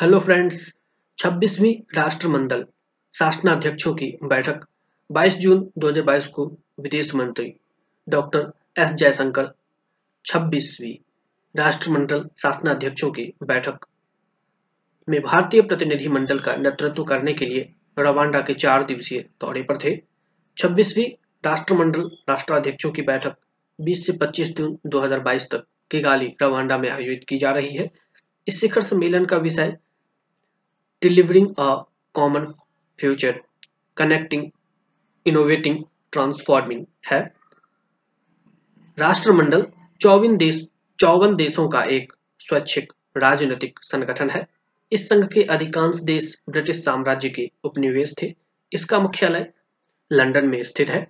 Hello friends 26वीं राष्ट्रमंडल शासनाध्यक्षों की बैठक 22 जून 2022 को विदेश मंत्री डॉक्टर एस जयशंकर 26वीं राष्ट्रमंडल शासनाध्यक्षों की बैठक। में भारतीय प्रतिनिधिमंडल का नेतृत्व करने के लिए रवांडा के चार दिवसीय दौरे पर थे। 26वीं राष्ट्रमंडल राष्ट्राध्यक्षों की बैठक 20 से 25 जून 2022 तक किगाली रवांडा में आयोजित की जा रही है। इस शिखर सम्मेलन का विषय delivering a common future connecting innovating transforming है। राष्ट्रमंडल चौवन देश चौवन देशों का एक स्वैच्छिक राजनीतिक संगठन है। इस संघ के अधिकांश देश ब्रिटिश साम्राज्य के उपनिवेश थे। इसका मुख्यालय लंदन में स्थित है।